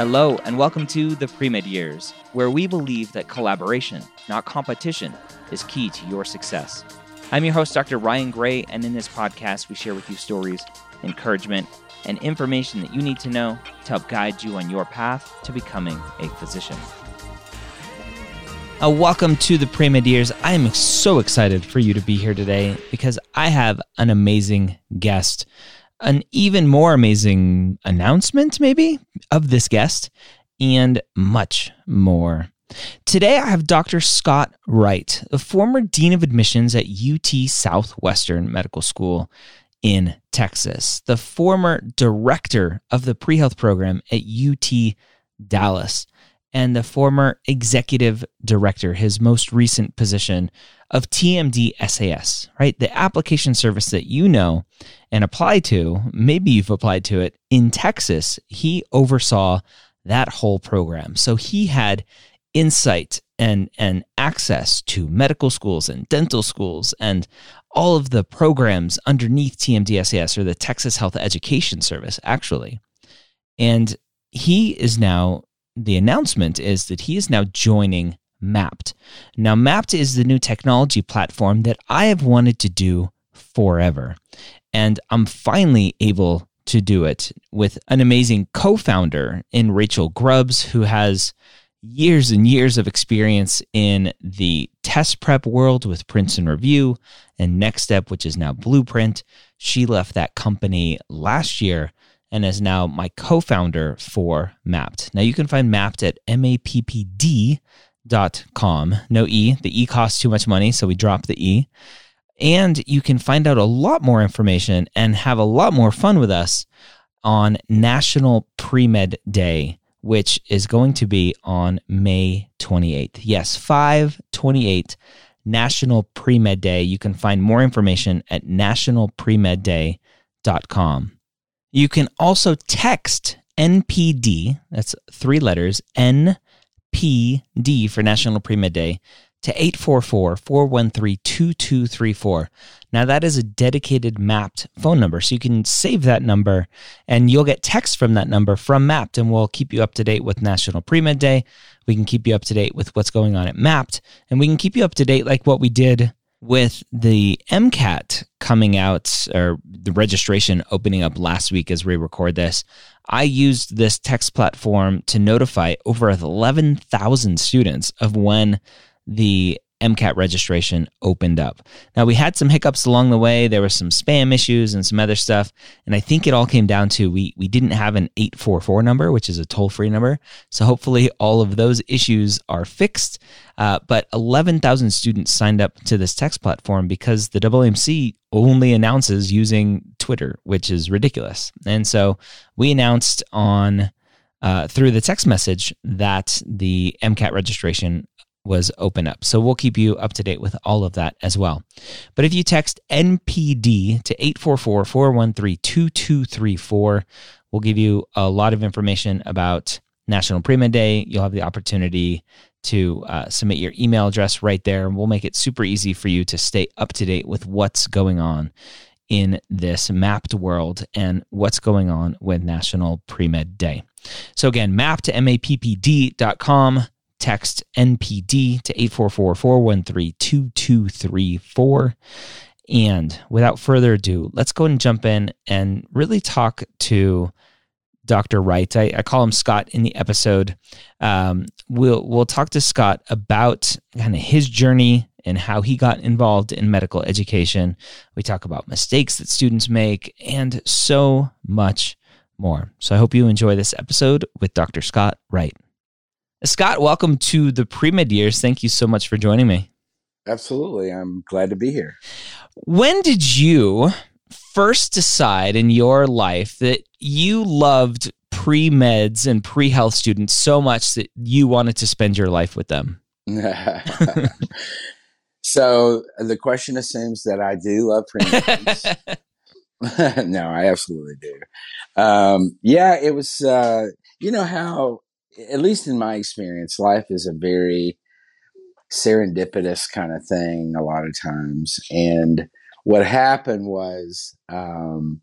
Hello, and welcome to the Premed Years, where we believe that collaboration, not competition, is key to your success. I'm your host, Dr. Ryan Gray, and in this podcast, we share with you stories, encouragement, and information that you need to know to help guide you on your path to becoming a physician. Uh, welcome to the Premed Years. I am so excited for you to be here today because I have an amazing guest an even more amazing announcement, maybe, of this guest, and much more. Today, I have Dr. Scott Wright, the former Dean of Admissions at UT Southwestern Medical School in Texas, the former Director of the Pre Health Program at UT Dallas, and the former Executive Director, his most recent position of TMD SAS, right? The application service that you know and apply to, maybe you've applied to it in Texas. He oversaw that whole program. So he had insight and, and access to medical schools and dental schools and all of the programs underneath TMDSAS or the Texas Health Education Service, actually. And he is now, the announcement is that he is now joining Mappd. Now, Mappd is the new technology platform that I have wanted to do forever. And I'm finally able to do it with an amazing co founder in Rachel Grubbs, who has years and years of experience in the test prep world with Princeton Review and Next Step, which is now Blueprint. She left that company last year and is now my co founder for Mappd. Now, you can find Mappd at M-A-P-P-D dot com. No E. The E costs too much money, so we drop the E. And you can find out a lot more information and have a lot more fun with us on National Pre-Med Day, which is going to be on May 28th. Yes, 528 National Pre-Med Day. You can find more information at nationalpremedday.com. You can also text NPD, that's three letters, NPD for National Pre-Med Day to 844-413-2234. Now that is a dedicated Mappd phone number. So you can save that number and you'll get text from that number from Mappd, and we'll keep you up to date with National Pre-Med Day. We can keep you up to date with what's going on at Mappd, and we can keep you up to date like what we did with the MCAT coming out or the registration opening up last week as we record this, I used this text platform to notify over 11,000 students of when the MCAT registration opened up. Now, we had some hiccups along the way. There were some spam issues and some other stuff. And I think it all came down to we, we didn't have an 844 number, which is a toll free number. So hopefully all of those issues are fixed. Uh, but 11,000 students signed up to this text platform because the AAMC only announces using Twitter, which is ridiculous. And so we announced on. Uh, through the text message that the MCAT registration was open up. So we'll keep you up to date with all of that as well. But if you text NPD to 844 413 2234, We'll give you a lot of information about National Pre-Med Day. You'll have the opportunity to uh, submit your email address right there. And we'll make it super easy for you to stay up to date with what's going on in this Mappd world and what's going on with National Pre-Med Day. So again, Mappd, M-A-P-P-D.com, text NPD to 844-413-2234. And without further ado, let's go and jump in and really talk to Dr. Wright. I, I call him Scott in the episode. Um, we'll we'll talk to Scott about kind of his journey and how he got involved in medical education. We talk about mistakes that students make and so much more. So I hope you enjoy this episode with Dr. Scott Wright. Scott, welcome to the pre-med years. Thank you so much for joining me. Absolutely. I'm glad to be here. When did you first decide in your life that you loved pre meds and pre health students so much that you wanted to spend your life with them? so the question assumes that I do love pre meds. no, I absolutely do. Um, yeah, it was, uh, you know, how, at least in my experience, life is a very serendipitous kind of thing a lot of times. And what happened was um,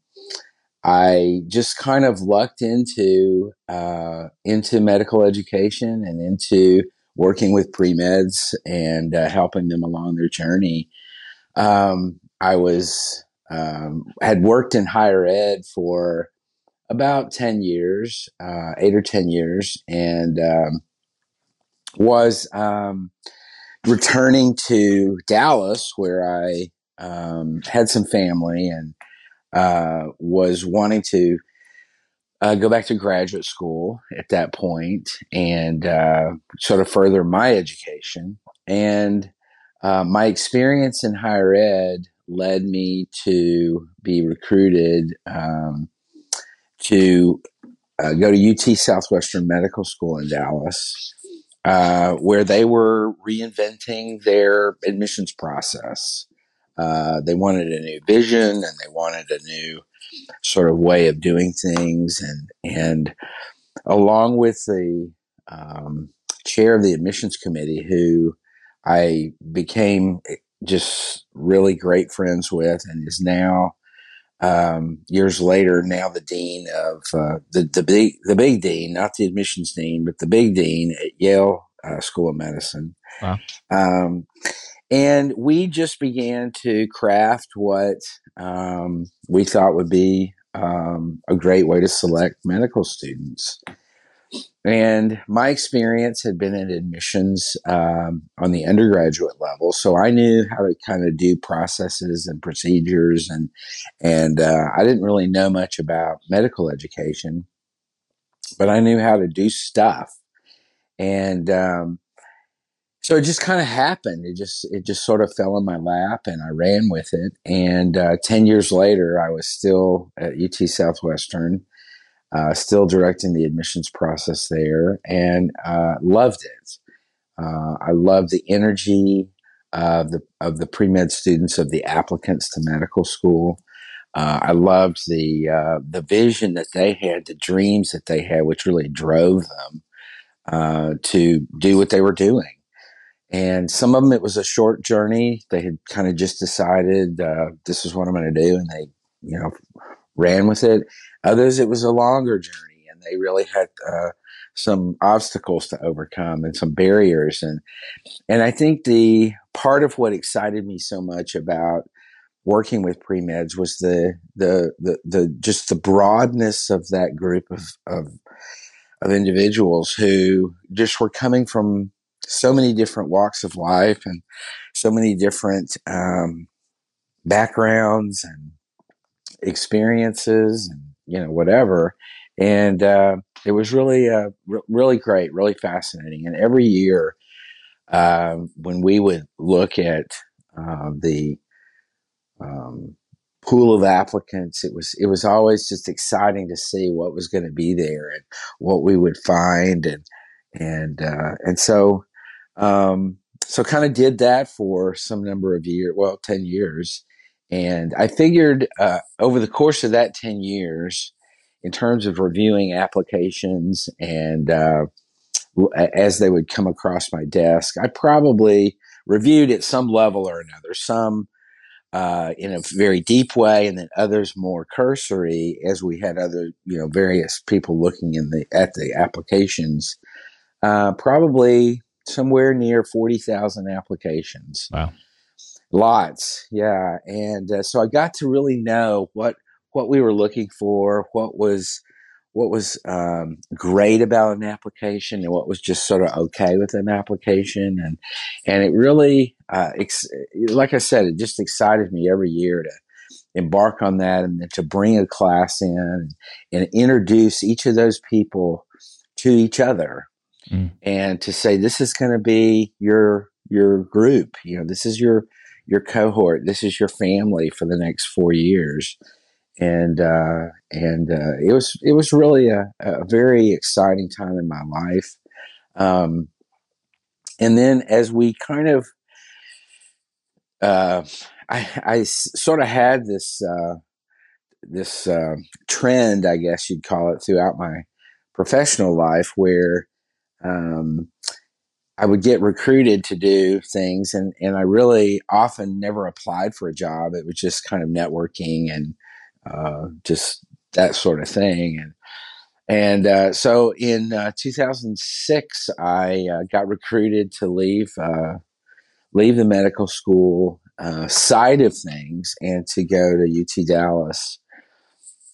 I just kind of lucked into uh, into medical education and into working with pre meds and uh, helping them along their journey. Um, I was um, had worked in higher ed for about ten years, uh, eight or ten years, and um, was um, returning to Dallas where I um, had some family and uh, was wanting to uh, go back to graduate school at that point and uh, sort of further my education. And uh, my experience in higher ed led me to be recruited um, to uh, go to UT Southwestern Medical School in Dallas. Uh, where they were reinventing their admissions process. Uh, they wanted a new vision and they wanted a new sort of way of doing things. And, and along with the um, chair of the admissions committee, who I became just really great friends with and is now um, years later, now the dean of uh, the the big the big dean, not the admissions dean, but the big dean at Yale uh, School of Medicine. Wow. Um, and we just began to craft what um, we thought would be um, a great way to select medical students. And my experience had been in admissions um, on the undergraduate level, so I knew how to kind of do processes and procedures, and and uh, I didn't really know much about medical education, but I knew how to do stuff. And um, so it just kind of happened. It just it just sort of fell in my lap, and I ran with it. And uh, ten years later, I was still at UT Southwestern, uh, still directing the admissions process there, and uh, loved it. Uh, I loved the energy of the of the pre med students, of the applicants to medical school. Uh, I loved the uh, the vision that they had, the dreams that they had, which really drove them to do what they were doing and some of them, it was a short journey. They had kind of just decided uh, this is what I'm going to do, and they, you know, ran with it. Others, it was a longer journey, and they really had uh, some obstacles to overcome and some barriers. And and I think the part of what excited me so much about working with pre meds was the, the the the just the broadness of that group of of of individuals who just were coming from so many different walks of life and so many different um, backgrounds and experiences and you know whatever and uh, it was really uh, r- really great really fascinating and every year um, when we would look at uh, the um, pool of applicants it was it was always just exciting to see what was going to be there and what we would find and and uh, and so um, so kind of did that for some number of years, well, 10 years. And I figured uh, over the course of that 10 years, in terms of reviewing applications and uh, as they would come across my desk, I probably reviewed at some level or another, some uh, in a very deep way, and then others more cursory, as we had other, you know, various people looking in the at the applications. Uh, probably somewhere near forty thousand applications. Wow, lots, yeah. And uh, so I got to really know what what we were looking for, what was what was um, great about an application and what was just sort of okay with an application and and it really uh, ex- like I said it just excited me every year to embark on that and then to bring a class in and, and introduce each of those people to each other mm. and to say this is going to be your your group you know this is your your cohort this is your family for the next four years and uh, and uh, it was it was really a, a, very exciting time in my life. Um, and then as we kind of, uh, I, I sort of had this uh, this uh, trend, I guess you'd call it, throughout my professional life, where um, I would get recruited to do things, and and I really often never applied for a job. It was just kind of networking and uh, just that sort of thing. And and uh, so in uh, 2006, I uh, got recruited to leave uh, leave the medical school uh, side of things and to go to UT Dallas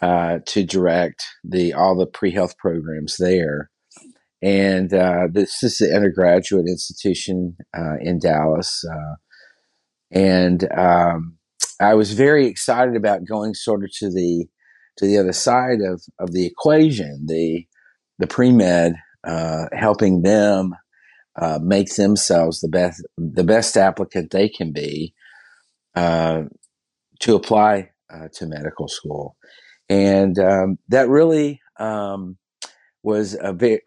to direct the all the pre health programs there. And this is the undergraduate institution in Dallas. and um, I was very excited about going sort of to the to the other side of, of the equation, the the pre med, uh, helping them uh, make themselves the best the best applicant they can be uh, to apply uh, to medical school, and um, that really um, was a very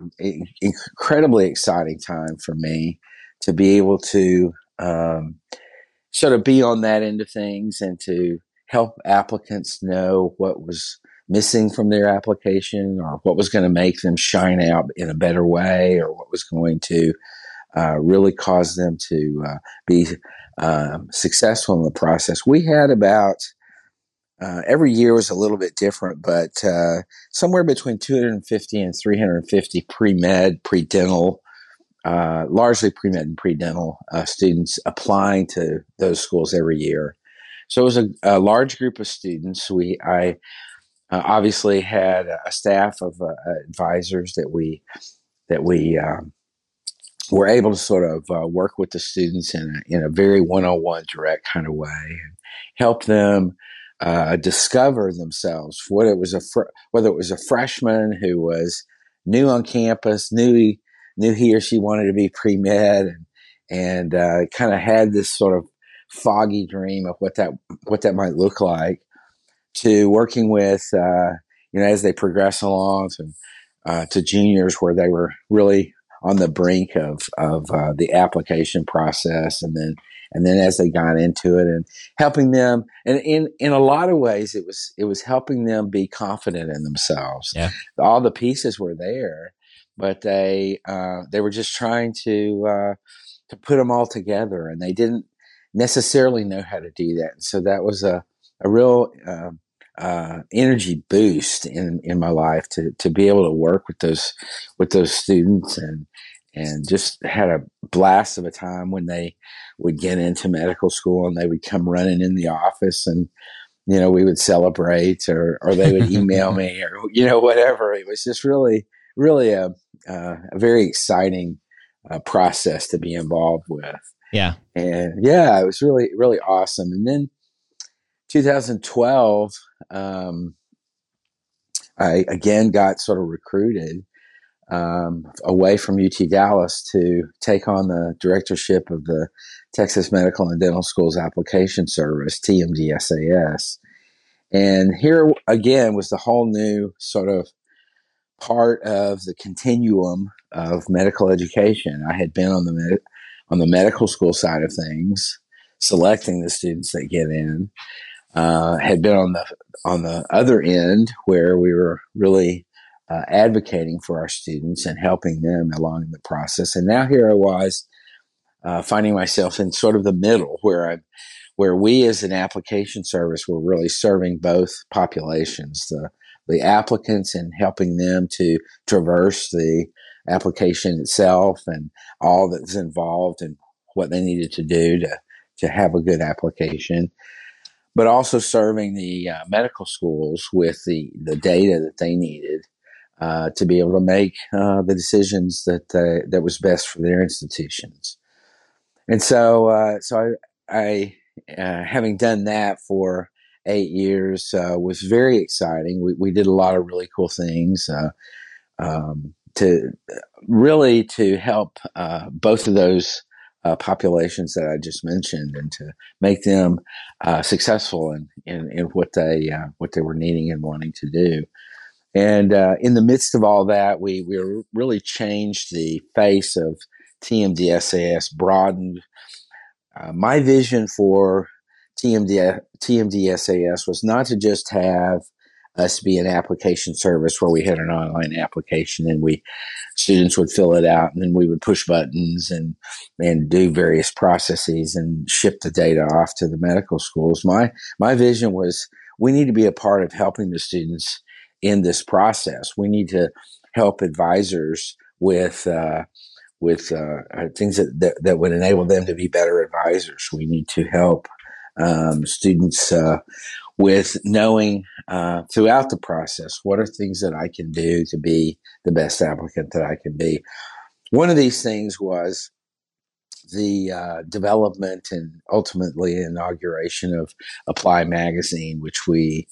incredibly exciting time for me to be able to. Um, sort of be on that end of things and to help applicants know what was missing from their application or what was going to make them shine out in a better way or what was going to uh, really cause them to uh, be uh, successful in the process. We had about uh, every year was a little bit different, but uh, somewhere between 250 and 350 pre med, pre dental uh, largely pre med and pre dental uh, students applying to those schools every year. So it was a, a large group of students. We I uh, obviously had a staff of uh, advisors that we that we um, were able to sort of work with the students in a, in a very one on one direct kind of way and help them. Discover themselves, whether it was a fr- whether it was a freshman who was new on campus, knew knew he or she wanted to be pre med and and uh, kind of had this sort of foggy dream of what that what that might look like to working with uh, you know as they progress along to uh, to juniors where they were really on the brink of of uh, the application process and then and then as they got into it and helping them and in in a lot of ways it was it was helping them be confident in themselves yeah all the pieces were there but they uh, they were just trying to uh, to put them all together, and they didn't necessarily know how to do that. And so that was a a real uh, uh, energy boost in in my life to to be able to work with those with those students and and just had a blast of a time when they would get into medical school and they would come running in the office and you know we would celebrate or or they would email me or you know whatever it was just really really a, uh, a very exciting uh, process to be involved with. Yeah. And yeah, it was really, really awesome. And then 2012, um, I again got sort of recruited um, away from UT Dallas to take on the directorship of the Texas Medical and Dental Schools Application Service, TMDSAS. And here again was the whole new sort of part of the continuum of medical education. I had been on the med- on the medical school side of things, selecting the students that get in. uh, had been on the on the other end where we were really uh, advocating for our students and helping them along the process. And now here I was uh, finding myself in sort of the middle where I where we as an application service were really serving both populations the the applicants and helping them to traverse the application itself and all that's involved and what they needed to do to to have a good application but also serving the uh, medical schools with the the data that they needed uh, to be able to make uh, the decisions that uh, that was best for their institutions. And so, uh, so I, I uh, having done that for eight years was very exciting. We we did a lot of really cool things. Um, to really to help both of those populations that I just mentioned, and to make them successful in, in, in what they what they were needing and wanting to do. And uh, in the midst of all that, we we really changed the face of TMDSAS, broadened uh, my vision for TMD, TMDSAS was not to just have us be an application service where we had an online application and we students would fill it out and then we would push buttons and and do various processes and ship the data off to the medical schools. My my vision was we need to be a part of helping the students in this process. We need to help advisors with uh, with uh, uh, things that, that, that would enable them to be better advisors. We need to help um, students uh, with knowing uh, throughout the process what are things that I can do to be the best applicant that I can be. One of these things was the uh, development and ultimately inauguration of Apply Magazine, which we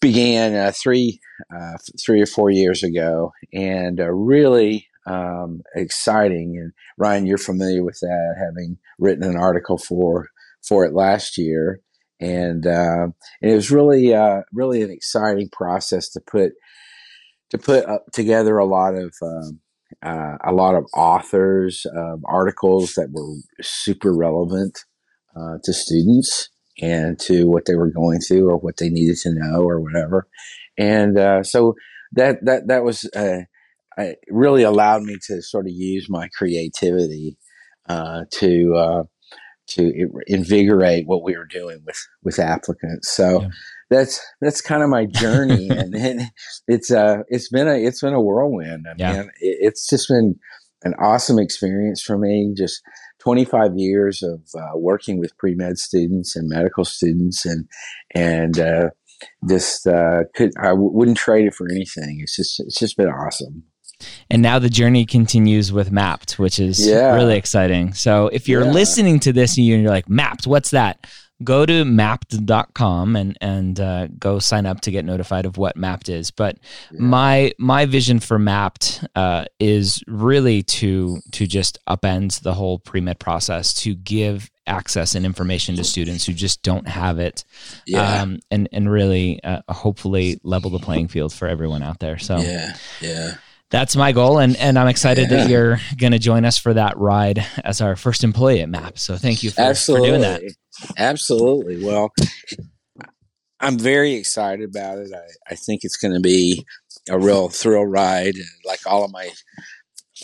began uh, three uh, three or four years ago, and uh, really um, exciting. And Ryan, you're familiar with that, having written an article for for it last year, and, uh, and it was really uh, really an exciting process to put to put together a lot of um, uh, a lot of authors of articles that were super relevant uh, to students and to what they were going through or what they needed to know or whatever. And uh, so that that that was uh, really allowed me to sort of use my creativity uh, to uh, to invigorate what we were doing with with applicants. So. Yeah. That's that's kind of my journey, and, and, it's uh it's been a it's been a whirlwind. I yeah. mean, it, it's just been an awesome experience for me. Just 25 years of uh, working with pre med students and medical students, and and uh, just uh, could I w- wouldn't trade it for anything. It's just it's just been awesome. And now the journey continues with Mappd, which is yeah. really exciting. So if you're yeah. listening to this and you're like, Mappd, what's that? Go to mappd.com and and uh, go sign up to get notified of what Mappd is but yeah. my my vision for Mappd uh, is really to to just upend the whole pre-med process to give access and information to students who just don't have it yeah. um, and and really uh, hopefully level the playing field for everyone out there so yeah yeah that's my goal and and i'm excited yeah. that you're going to join us for that ride as our first employee at map so thank you for, for doing that Absolutely. Well, I'm very excited about it. I, I think it's going to be a real thrill ride, like all of my,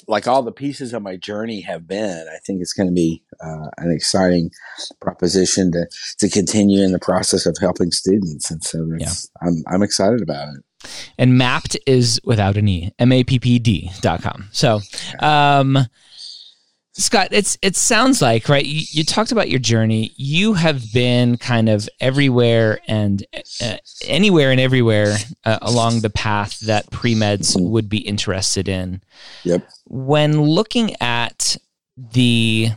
like all the pieces of my journey have been. I think it's going to be uh, an exciting proposition to to continue in the process of helping students, and so yeah. I'm I'm excited about it. And Mappd is without an e, m a p p d dot com. So, um, Scott, it's it sounds like right. You, you, talked about your journey. You have been kind of everywhere and uh, anywhere and everywhere uh, along the path that pre meds would be interested in. Yep. When looking at the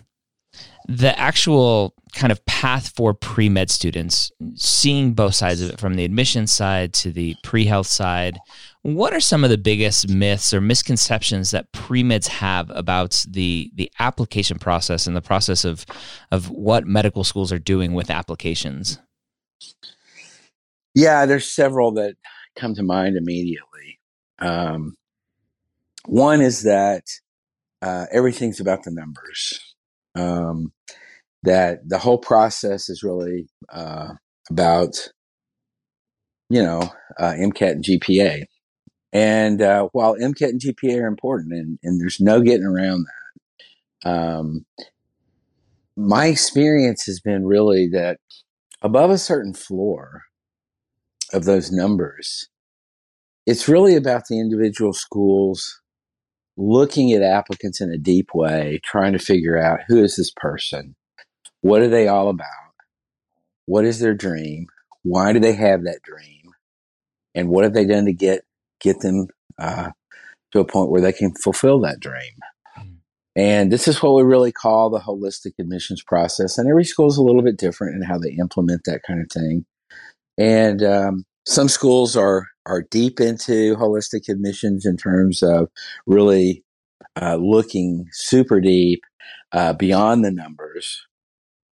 the actual kind of path for pre med students, seeing both sides of it from the admission side to the pre health side, what are some of the biggest myths or misconceptions that pre-meds have about the the application process and the process of of what medical schools are doing with applications? Yeah, there's several that come to mind immediately. Um, one is that uh, everything's about the numbers. Um, that the whole process is really uh, about, you know, uh, MCAT and GPA. And uh, while MCAT and GPA are important, and, and there's no getting around that, um, my experience has been really that above a certain floor of those numbers, it's really about the individual schools looking at applicants in a deep way, trying to figure out who is this person? What are they all about? What is their dream? Why do they have that dream? And what have they done to get get them uh, to a point where they can fulfill that dream? Mm. And this is what we really call the holistic admissions process. And every school is a little bit different in how they implement that kind of thing. And um, some schools are are deep into holistic admissions in terms of really uh, looking super deep uh, beyond the numbers.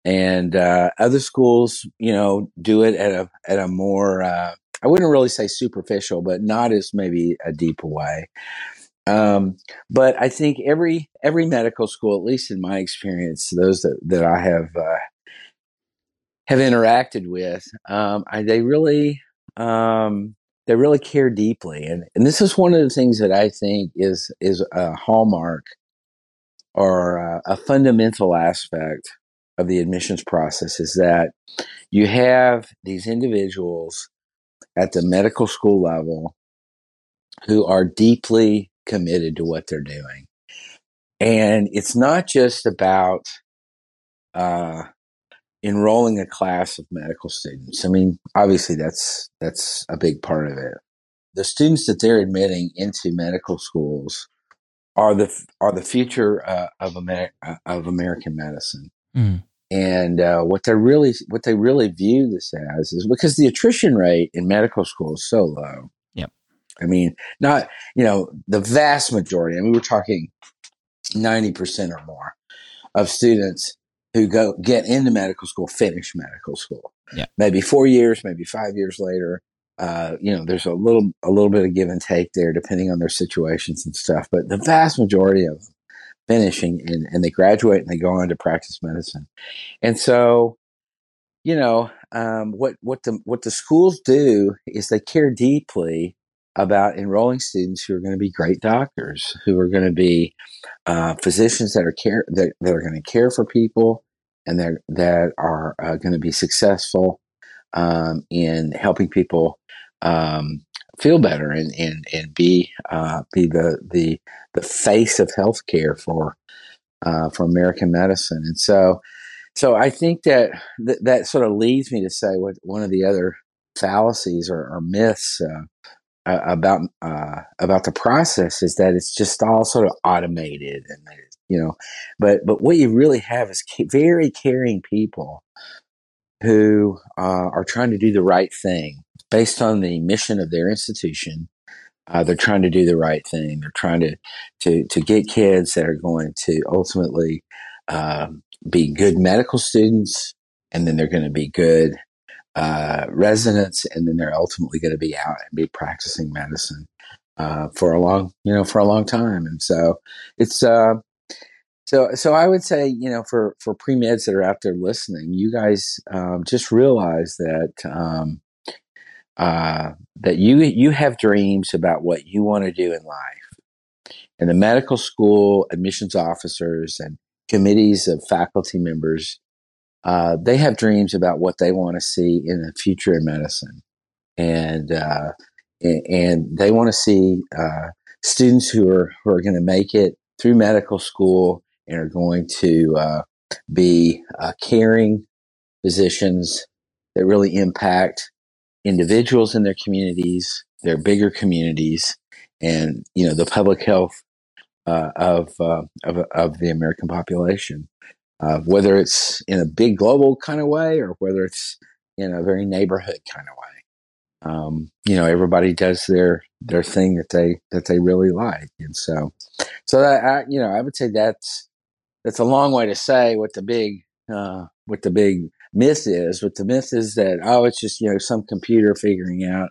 And uh, other schools, you know, do it at a at a more uh, I wouldn't really say superficial, but not as maybe a deep way. Um, but I think every every medical school, at least in my experience, those that, that I have uh, have interacted with, um, I, they really um, they really care deeply, and and this is one of the things that I think is is a hallmark or a, a fundamental aspect of the admissions process is that you have these individuals at the medical school level who are deeply committed to what they're doing. And it's not just about uh, enrolling a class of medical students. I mean, obviously that's that's a big part of it. The students that they're admitting into medical schools are the are the future uh, of Amer- uh, of American medicine. Mm. And uh, what they really what they really view this as is because the attrition rate in medical school is so low. Yep. I mean, not you know the vast majority. I mean, we're talking ninety percent or more of students who go get into medical school finish medical school. Yeah. Maybe four years, maybe five years later. Uh, you know, there's a little a little bit of give and take there, depending on their situations and stuff. But the vast majority of them finishing and, and they graduate and they go on to practice medicine. And so, you know, um, what what the what the schools do is they care deeply about enrolling students who are going to be great doctors, who are going to be uh, physicians that are care that, that are going to care for people and that that are uh, going to be successful um, in helping people um, feel better and and, and be uh, be the the the face of healthcare for uh, for American medicine. And so so I think that th- that sort of leads me to say what one of the other fallacies or, or myths uh, about uh, about the process is that it's just all sort of automated and you know but but what you really have is very caring people who uh, are trying to do the right thing based on the mission of their institution uh, they're trying to do the right thing they're trying to to to get kids that are going to ultimately um, be good medical students and then they're going to be good uh, residents, and then they're ultimately going to be out and be practicing medicine uh, for a long, you know, for a long time. And so it's uh, so so I would say, you know, for for pre meds that are out there listening, you guys um, just realize that. Um, uh, that you you have dreams about what you want to do in life, and the medical school admissions officers and committees of faculty members uh, they have dreams about what they want to see in the future in medicine, and uh, and they want to see uh, students who are who are going to make it through medical school and are going to uh, be uh, caring physicians that really impact individuals in their communities, their bigger communities, and you know the public health uh, of, of of the American population uh, whether it's in a big global kind of way or whether it's in a very neighborhood kind of way. Um, you know, everybody does their their thing that they that they really like, and so so that I, you know, I would say that's that's a long way to say what the big uh, what the big myth is. But the myth is that oh, it's just you know some computer figuring out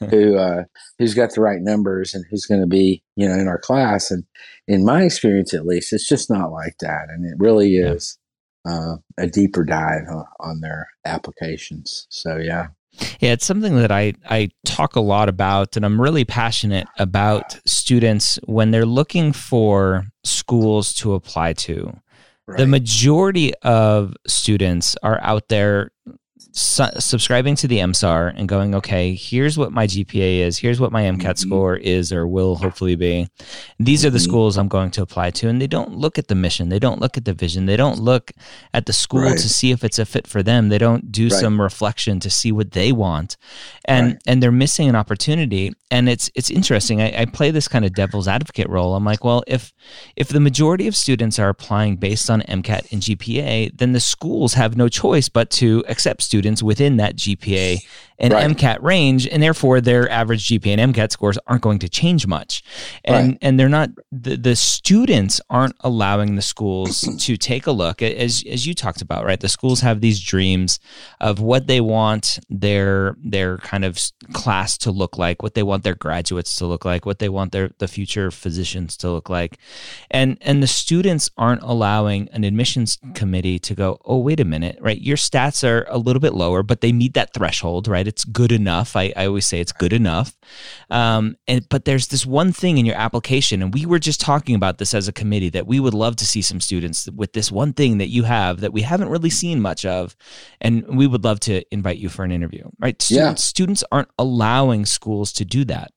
who uh, who's got the right numbers and who's going to be you know in our class. And in my experience, at least, it's just not like that. And it really is uh, a deeper dive on, on their applications. So yeah. Yeah, it's something that I, I talk a lot about, and I'm really passionate about students when they're looking for schools to apply to. Right. The majority of students are out there su- subscribing to the MSAR and going, okay, here's what my GPA is, here's what my MCAT mm-hmm. score is or will hopefully be. These are the mm-hmm. schools I'm going to apply to. And they don't look at the mission, they don't look at the vision, they don't look at the school right. to see if it's a fit for them. They don't do right. some reflection to see what they want. And right. and they're missing an opportunity. And it's it's interesting. I, I play this kind of devil's advocate role. I'm like, well, if if the majority of students are applying based on MCAT and GPA, then the schools have no choice but to accept students within that GPA and right. MCAT range, and therefore their average GPA and MCAT scores aren't going to change much. And right. and they're not the, the students aren't allowing the schools to take a look as as you talked about, right? The schools have these dreams of what they want their their kind of class to look like, what they want their graduates to look like, what they want their the future physicians to look like. And and the students aren't allowing an admissions committee to go, "Oh, wait a minute, right? Your stats are a little bit lower, but they meet that threshold, right? It's good enough. I, I always say it's good enough. Um, and but there's this one thing in your application, and we were just talking about this as a committee that we would love to see some students with this one thing that you have that we haven't really seen much of, and we would love to invite you for an interview, right? Students, yeah. students aren't allowing schools to do that.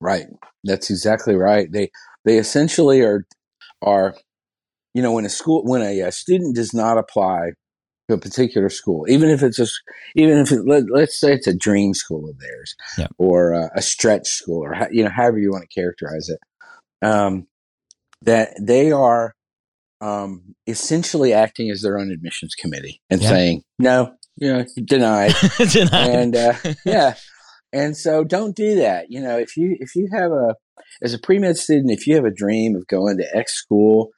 Right. That's exactly right. They they essentially are are you know when a school when a, a student does not apply to a particular school, even if it's a, even if it, let, us say it's a dream school of theirs, yeah. or a, a, stretch school, or you know, however you want to characterize it, um, that they are um, essentially acting as their own admissions committee and yeah. saying, no, you know, denied, denied, and uh, yeah, and so don't do that. You know, if you if you have a as a pre med student, if you have a dream of going to X school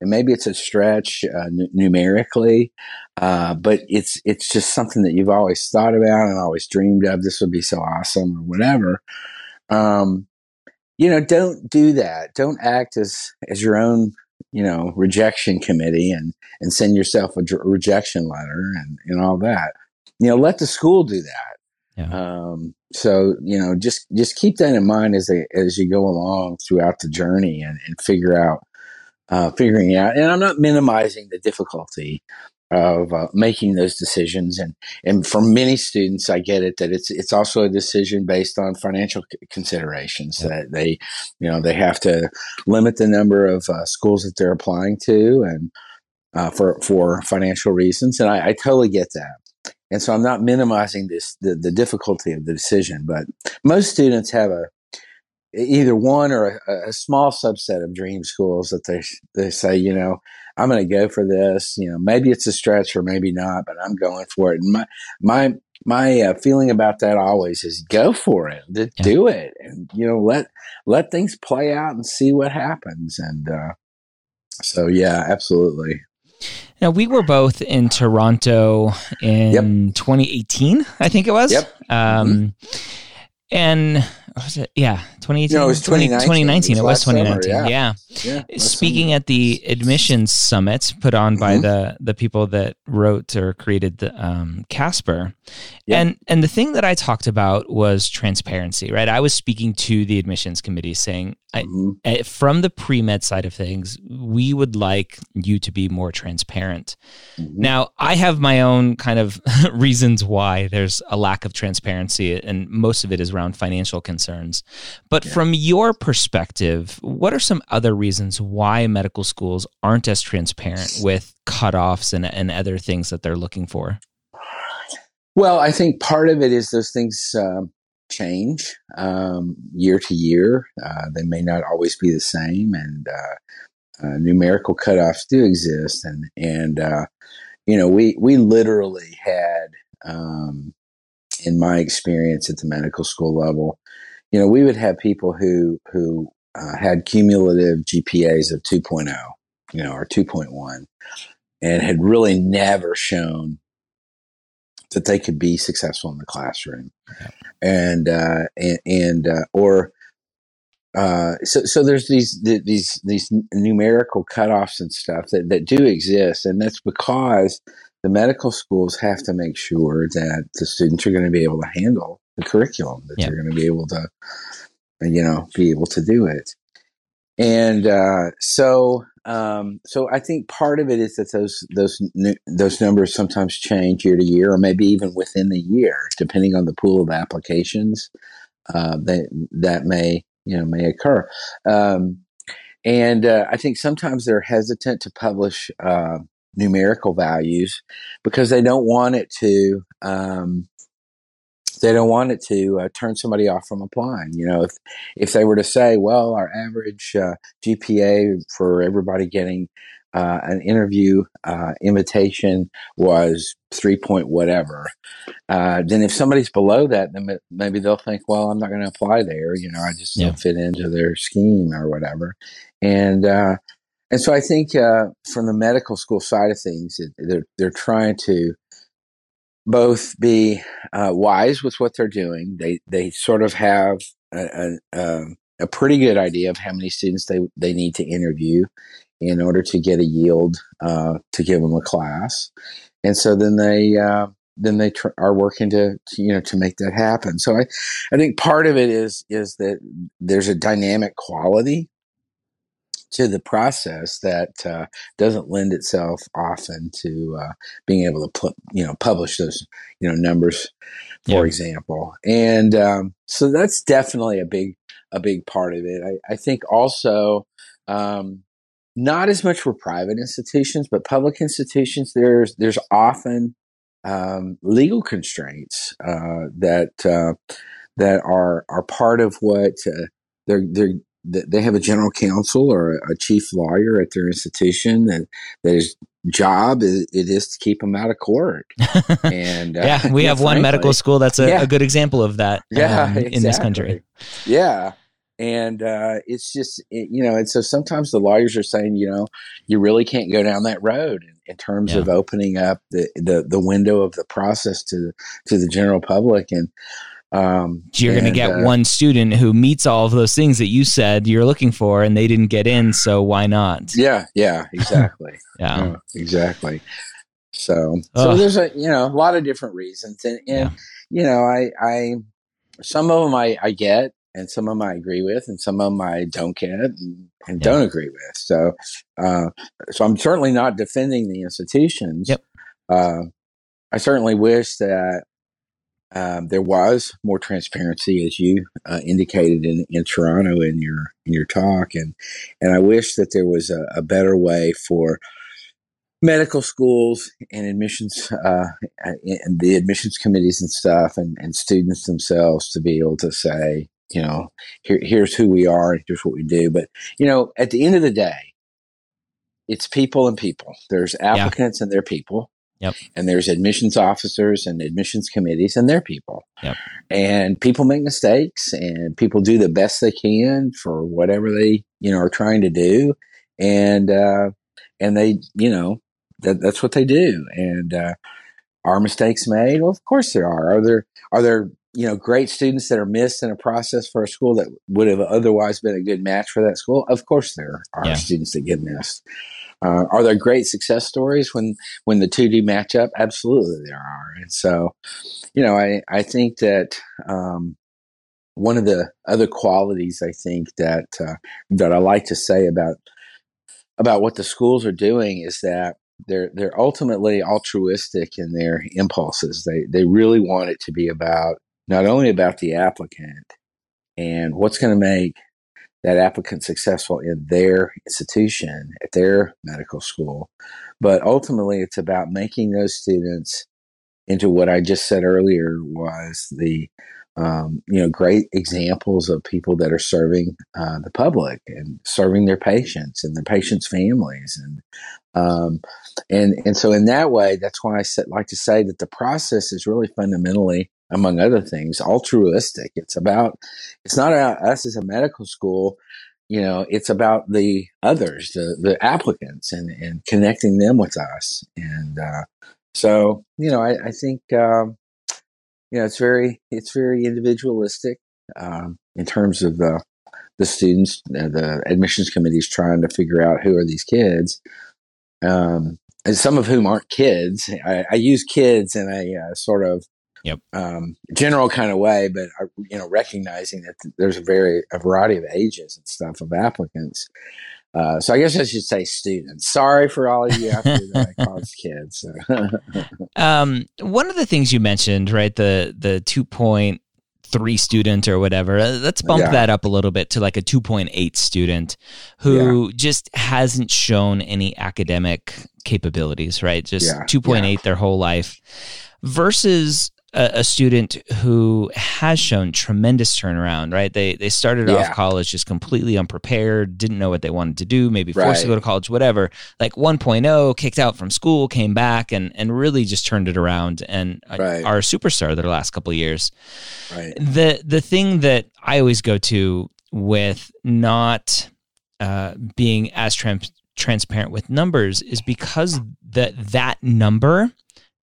and maybe it's a stretch uh, n- numerically, uh, but it's it's just something that you've always thought about and always dreamed of. This would be so awesome, or whatever. Um, you know, don't do that. Don't act as as your own you know rejection committee and and send yourself a d- rejection letter and and all that. You know, let the school do that. Yeah. Um, so you know, just just keep that in mind as they, as you go along throughout the journey and, and figure out uh, figuring out. And I'm not minimizing the difficulty of uh, making those decisions. And and for many students, I get it that it's it's also a decision based on financial considerations yeah. that they, you know, they have to limit the number of uh, schools that they're applying to, and uh, for for financial reasons. And I, I totally get that. And so I'm not minimizing this the, the difficulty of the decision, but most students have a either one or a, a, small subset of dream schools that they they say, you know, I'm going to go for this. You know, maybe it's a stretch or maybe not, but I'm going for it. And my my my uh, feeling about that always is go for it, yeah. do it, and you know let let things play out and see what happens. And uh, so, yeah, absolutely. Now we were both in Toronto in yep. 2018, I think it was. Yep. Um, mm-hmm. And was it? Yeah, 2018. No, it was 2019. 2019. It was, 2019. Summer, yeah. yeah. yeah Speaking summer. at the admissions summit put on mm-hmm. by the the people that wrote or created the um, Casper, yeah. and and the thing that I talked about was transparency. Right, I was speaking to the admissions committee saying, mm-hmm. I, from the pre med side of things, we would like you to be more transparent. Mm-hmm. Now, I have my own kind of reasons why there's a lack of transparency, and most of it is around financial concerns concerns. But yeah. from your perspective, what are some other reasons why medical schools aren't as transparent with cutoffs and, and other things that they're looking for? Well, I think part of it is those things um, change um, year to year. Uh, they may not always be the same, and uh, uh, numerical cutoffs do exist. And and uh, you know, we we literally had, um, in my experience at the medical school level, you know, we would have people who who uh, had cumulative GPAs of 2.0, you know, or 2.1, and had really never shown that they could be successful in the classroom, and uh, and, and uh, or uh, so so there's these these these numerical cutoffs and stuff that that do exist, and that's because the medical schools have to make sure that the students are going to be able to handle the curriculum, that they're going to be able to, you know, be able to do it. And uh, so, um, so I think part of it is that those those those numbers sometimes change year to year, or maybe even within the year, depending on the pool of applications uh, that that may you know may occur. Um, and uh, I think sometimes they're hesitant to publish uh, numerical values because they don't want it to um, they don't want it to uh, turn somebody off from applying. You know, if if they were to say, well, our average uh, GPA for everybody getting uh, an interview uh, invitation was three point whatever. Uh, then if somebody's below that, then maybe they'll think, well, I'm not going to apply there. You know, I just yeah. don't fit into their scheme or whatever. And uh, and so I think uh, from the medical school side of things, they're they're trying to both be uh, wise with what they're doing. They they sort of have a, a, a, pretty good idea of how many students they they need to interview in order to get a yield uh, to give them a class, and so then they. Uh, then they tr- are working to, to, you know to make that happen. So I, I think part of it is is that there's a dynamic quality to the process that uh, doesn't lend itself often to uh, being able to put, you know publish those you know numbers, for yeah. example. And um, so that's definitely a big a big part of it. I, I think also. Um, not as much for private institutions, but public institutions. There's there's often um, legal constraints uh, that uh, that are are part of what uh, they're they're they have a general counsel or a chief lawyer at their institution that, that his job is it is to keep them out of court. And uh, yeah, we have one medical school that's a, yeah. a, good example of that. Yeah, um, exactly. in this country. Yeah, and uh, it's just it, you know, and so sometimes the lawyers are saying, you know, you really can't go down that road in, in terms yeah. of opening up the, the the window of the process to to the general public and um, you're going to get uh, one student who meets all of those things that you said you're looking for, and they didn't get in. So why not? Yeah, yeah, exactly. yeah. yeah. exactly. So, so Ugh. there's a you know a lot of different reasons, and, and yeah. you know, I, I, some of them I, I get, and some of them I agree with, and some of them I don't get and, and yeah. don't agree with. So, uh, so I'm certainly not defending the institutions. Yep. Uh, I certainly wish that um, there was more transparency, as you uh, indicated in, in Toronto in your in your talk, and and I wish that there was a, a better way for medical schools and admissions uh, and the admissions committees and stuff, and, and students themselves to be able to say, you know, here, here's who we are, and here's what we do. But you know, at the end of the day, it's people and people. There's applicants yeah. and their people Yep. And there's admissions officers and admissions committees and their people. Yep. And people make mistakes and people do the best they can for whatever they, you know, are trying to do. And, uh, and they, you know, that, that's what they do. And, uh, are mistakes made? Well, of course there are. Are there, are there, you know, great students that are missed in a process for a school that would have otherwise been a good match for that school? Of course there are yeah. students that get missed. Uh, are there great success stories when when the two do match up? Absolutely, there are. And so, you know, I I think that um, one of the other qualities I think that uh, that I like to say about about what the schools are doing is that they're they're ultimately altruistic in their impulses. They they really want it to be about not only about the applicant and what's going to make that applicant successful in their institution, at their medical school. But ultimately, it's about making those students into what I just said earlier was the um, you know great examples of people that are serving uh, the public and serving their patients and their patients' families and um, and and so in that way, that's why I like to say that the process is really fundamentally among other things, altruistic. It's about, it's not about us as a medical school. You know, it's about the others, the, the applicants and, and connecting them with us. And, uh, so, you know, I, I think, um, you know, it's very, it's very individualistic, um, in terms of the, the students, uh, the admissions committee is trying to figure out who are these kids. Um, and some of whom aren't kids. I, I use kids in a uh, sort of yep. um, general kind of way, but uh, you know, recognizing that there's a very a variety of ages and stuff of applicants. Uh, so I guess I should say students. Sorry for all of you out there that I kids. um, one of the things you mentioned, right? The the two point three student or whatever. Uh, let's bump yeah. that up a little bit to like a 2.8 student who yeah. just hasn't shown any academic capabilities, right? Just yeah. 2.8 their whole life versus a, a, student who has shown tremendous turnaround, right? They they started yeah. off college just completely unprepared, didn't know what they wanted to do, maybe forced right. to go to college, whatever. Like 1.0, kicked out from school, came back and and really just turned it around and right. are a superstar the last couple of years. Right. The the thing that I always go to with not uh, being as trans- transparent with numbers is because that that number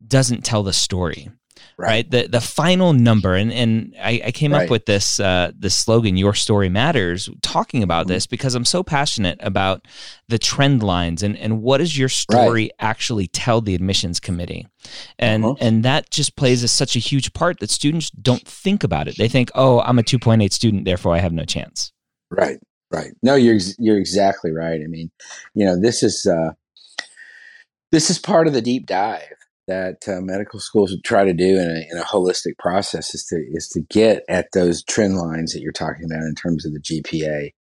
doesn't tell the story right. right? The the final number, and and I, I came right. up with this uh, this slogan, "Your story matters," talking about mm-hmm. this because I'm so passionate about the trend lines and and what does your story right. actually tell the admissions committee, and uh-huh. and that just plays a, such a huge part that students don't think about it. They think, "Oh, I'm a 2.8 student, therefore I have no chance." Right. Right. No, you're you're exactly right. I mean, you know, this is uh, this is part of the deep dive that uh, medical schools try to do in a, in a holistic process is to is to get at those trend lines that you're talking about in terms of the GPA,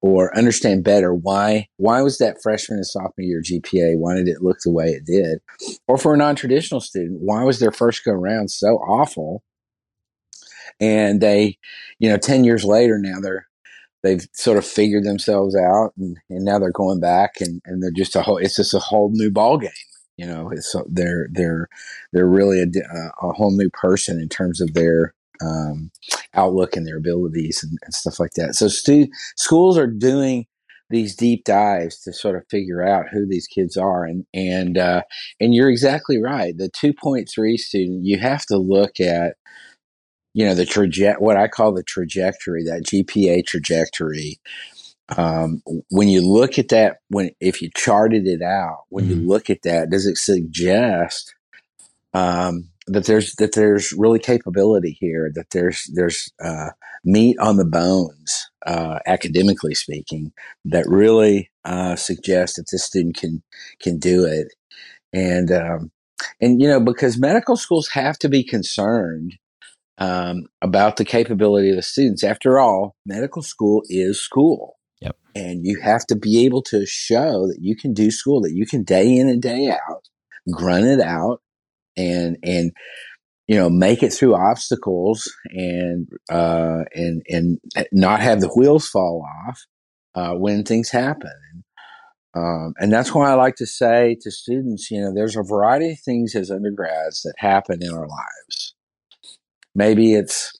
or understand better why why was that freshman and sophomore year GPA why did it look the way it did, or for a non traditional student why was their first go around so awful, and they, you know, ten years later now they're they've sort of figured themselves out and, and now they're going back and, and they're just a whole it's just a whole new ball game you know, so they're they're they're really a, a whole new person in terms of their um, outlook and their abilities and, and stuff like that. So stu- schools are doing these deep dives to sort of figure out who these kids are and and uh, and you're exactly right the 2.3 student you have to look at you know the traje- what I call the trajectory that GPA trajectory um, when you look at that, when if you charted it out, when mm-hmm. you look at that, does it suggest um, that there's that there's really capability here, that there's there's uh, meat on the bones, uh, academically speaking, that really uh, suggests that this student can can do it, and um, and you know because medical schools have to be concerned um, about the capability of the students. After all, medical school is school. And you have to be able to show that you can do school, that you can day in and day out, grunt it out and, and, you know, make it through obstacles and, uh, and, and not have the wheels fall off, uh, when things happen. Um, and that's why I like to say to students, you know, there's a variety of things as undergrads that happen in our lives. Maybe it's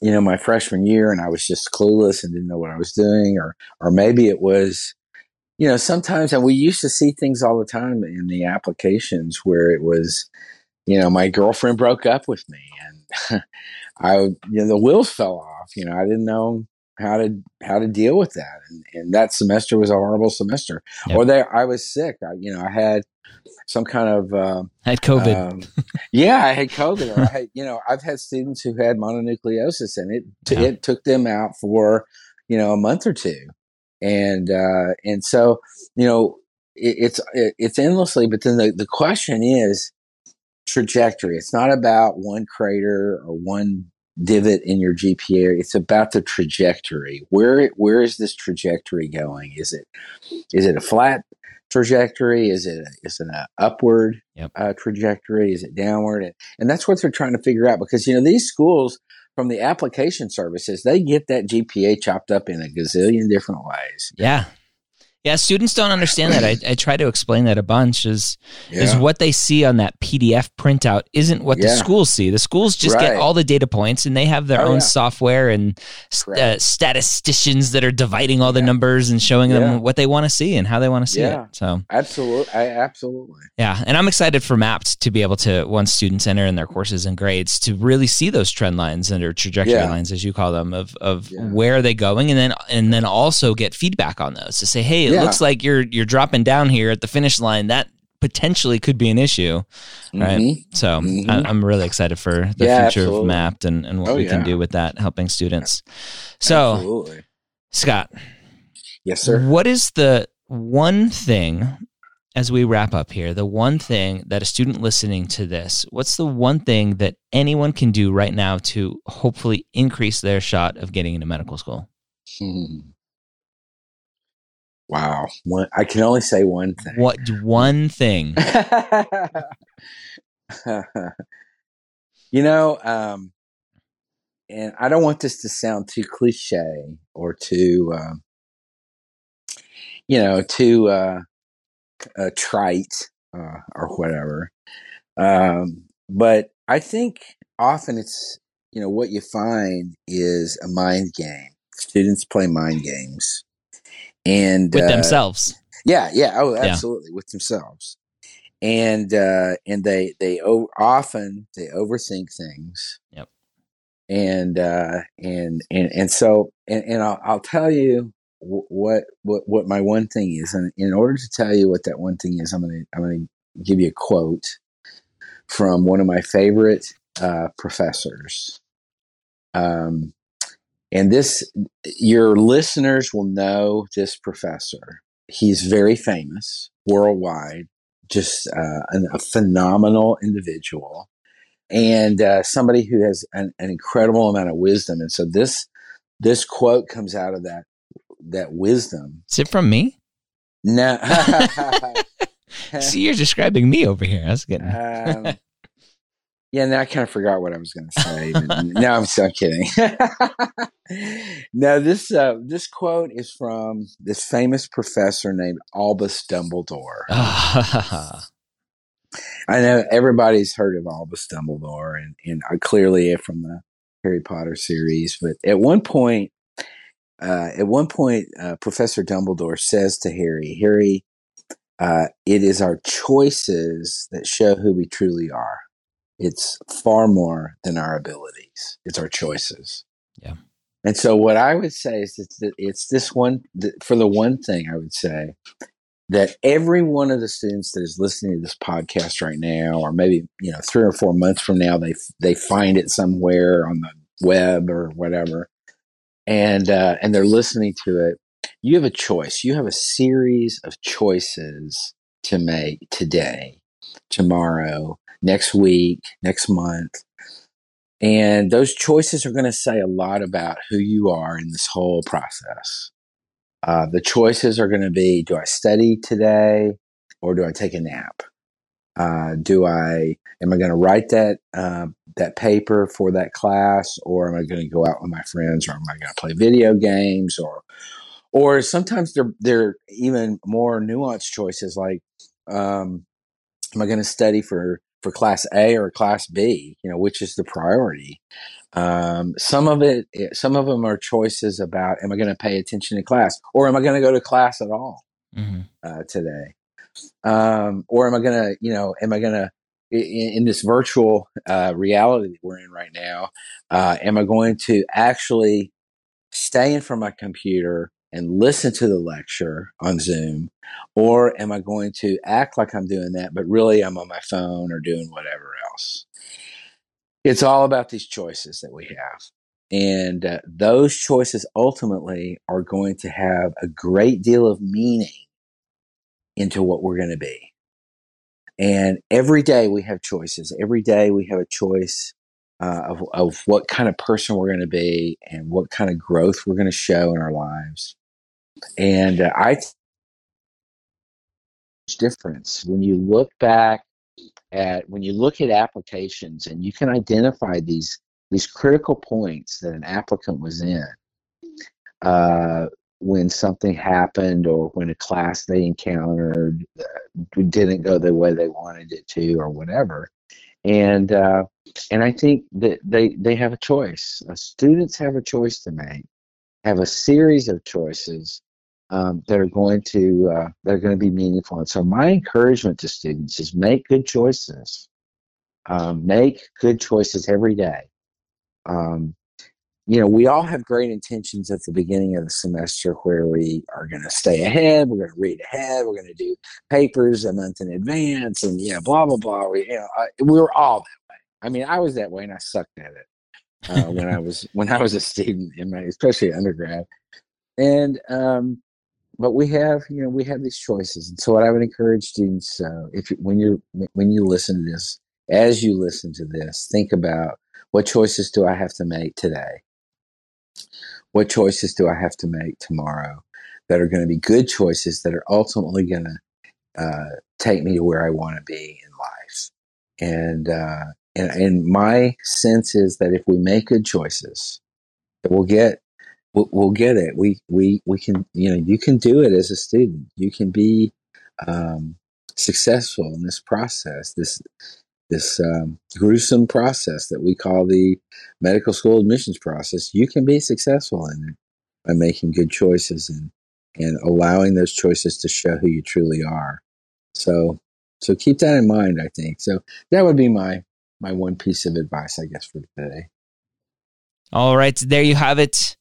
you know, my freshman year and I was just clueless and didn't know what I was doing, or or maybe it was, you know, sometimes and we used to see things all the time in the applications where it was, you know, my girlfriend broke up with me and I you know the wheels fell off. You know, I didn't know how to how to deal with that, and, and that semester was a horrible semester. Yep. Or there, I was sick. I, you know, I had some kind of uh, had COVID. Um, yeah, I had COVID. Or I had, you know, I've had students who had mononucleosis, and it t- yeah. it took them out for you know a month or two, and uh, and so you know it, it's it, it's endlessly. But then the the question is trajectory. It's not about one crater or one divot in your GPA. It's about the trajectory. Where where is this trajectory going? Is it is it a flat trajectory? Is it a, is it an upward yep. uh, trajectory? Is it downward? And, and that's what they're trying to figure out because you know these schools from the application services they get that GPA chopped up in a gazillion different ways. Yeah. Yeah, students don't understand that. I, I try to explain that a bunch. Is Yeah. is what they see on that PDF printout isn't what the schools see. The schools just get all the data points, and they have their Oh, own yeah. software and st- uh, statisticians that are dividing all the Yeah. numbers and showing Yeah. them what they want to see and how they want to see Yeah. it. So absolutely, I, absolutely. yeah, and I'm excited for Mappd to be able to once students enter in their courses and grades to really see those trend lines and or trajectory Yeah. lines, as you call them, of of Yeah. where are they going, and then and then also get feedback on those to say, hey, it Yeah. looks like you're you're dropping down here at the finish line. That potentially could be an issue, right? Mhm. So Mhm. I, I'm really excited for the Yeah, future of. Mappd and, and what Oh, we can do with that, helping students. So Absolutely. Scott, Yes, sir. what is the one thing as we wrap up here, the one thing that a student listening to this, what's the one thing that anyone can do right now to hopefully increase their shot of getting into medical school? Hmm. Wow. One, I can only say one thing. What one thing? you know, um, and I don't want this to sound too cliche or too, um, you know, too uh, uh, trite uh, or whatever. Um, but I think often it's, you know, what you find is a mind game. Students play mind games. And With uh, themselves. yeah, yeah, oh, absolutely, with themselves, and uh, and they they o- often they overthink things. Yep. And uh, and and and so and, and I'll, I'll tell you what what what my one thing is, and in order to tell you what that one thing is, I'm gonna I'm gonna give you a quote from one of my favorite uh, professors. Um, and this, your listeners will know this professor. He's very famous worldwide, just uh, an, a phenomenal individual, and uh, somebody who has an, an incredible amount of wisdom. And so this this quote comes out of that that wisdom. Is it from me? No, See, you're describing me over here. That's good. um, yeah, now I kind of forgot what I was going to say. no, I'm so kidding. no, this uh, this quote is from this famous professor named Albus Dumbledore. I know everybody's heard of Albus Dumbledore, and and I clearly from the Harry Potter series. But at one point, uh, at one point, uh, Professor Dumbledore says to Harry, "Harry, uh, it is our choices that show who we truly are. It's far more than our abilities. It's our choices." Yeah. And so, what I would say is it's, that it's this one for the one thing I would say that every one of the students that is listening to this podcast right now, or maybe you know three or four months from now, they they find it somewhere on the web or whatever, and uh, and they're listening to it. You have a choice. You have a series of choices to make today, tomorrow, next week, next month. And those choices are going to say a lot about who you are in this whole process. Uh, the choices are going to be do I study today or do I take a nap? Uh, do I am I going to write that uh, that paper for that class or am I going to go out with my friends or am I going to play video games or or sometimes they're they're even more nuanced choices like um, am I going to study for for class A or class B? You know, which is the priority? Um, some of it, some of them are choices about: Am I going to pay attention to class, or am I going to go to class at all hmm uh, today? Um, or am I going to, you know, am I going to in, in this virtual uh, reality that we're in right now? Uh, am I going to actually stay in front of my computer and listen to the lecture on Zoom, or am I going to act like I'm doing that, but really I'm on my phone or doing whatever else? It's all about these choices that we have. And uh, those choices ultimately are going to have a great deal of meaning into what we're going to be. And every day we have choices. Every day we have a choice uh, of, of what kind of person we're going to be and what kind of growth we're going to show in our lives. And uh, I think difference when you look back at when you look at applications and you can identify these these critical points that an applicant was in. Uh, when something happened or when a class they encountered uh, didn't go the way they wanted it to or whatever and uh, and I think that they they have a choice. Uh, students have a choice to make, have a series of choices um, that are going to uh, that are going to be meaningful. And so my encouragement to students is make good choices. Um, make good choices every day. Um, you know, we all have great intentions at the beginning of the semester where we are going to stay ahead, we're going to read ahead, we're going to do papers a month in advance, and yeah, blah blah blah. We, you know, I, we were all that way. I mean, I was that way, and I sucked at it uh, when I was when I was a student in my, especially undergrad. And um, but we have, you know, we have these choices, and so what I would encourage students, uh, if when you're when you listen to this, as you listen to this, think about what choices do I have to make today what choices do I have to make tomorrow that are going to be good choices that are ultimately going to uh, take me to where I want to be in life? And, uh, and and my sense is that if we make good choices, that we'll get we'll, we'll get it. We we we can you know you can do it as a student. You can be um, successful in this process. This this um, gruesome process that we call the medical school admissions process, you can be successful in it by making good choices and and allowing those choices to show who you truly are. So so keep that in mind. I think so. That would be my my one piece of advice, I guess, for today. All right, there you have it.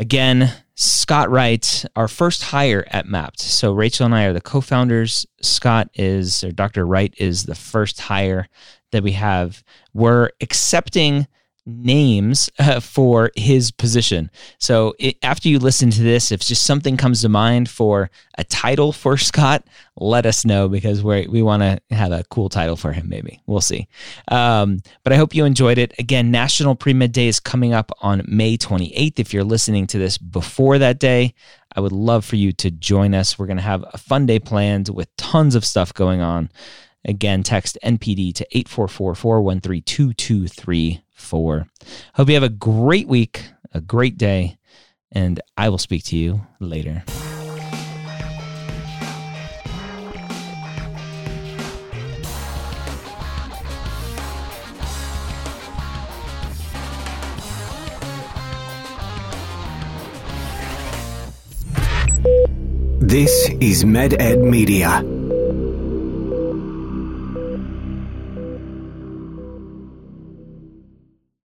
Again, Scott Wright, our first hire at Mappd. So Rachel and I are the co-founders. Scott is, or Dr. Wright is the first hire that we have. We're accepting names uh, for his position. So it, after you listen to this, if just something comes to mind for a title for Scott, let us know because we we want to have a cool title for him. Maybe we'll see. Um, but I hope you enjoyed it. Again, National Pre Med Day is coming up on May 28th. If you're listening to this before that day, I would love for you to join us. We're going to have a fun day planned with tons of stuff going on. Again, text NPD to 844 413 2234. Hope you have a great week, a great day, and I will speak to you later. This is MedEd Media.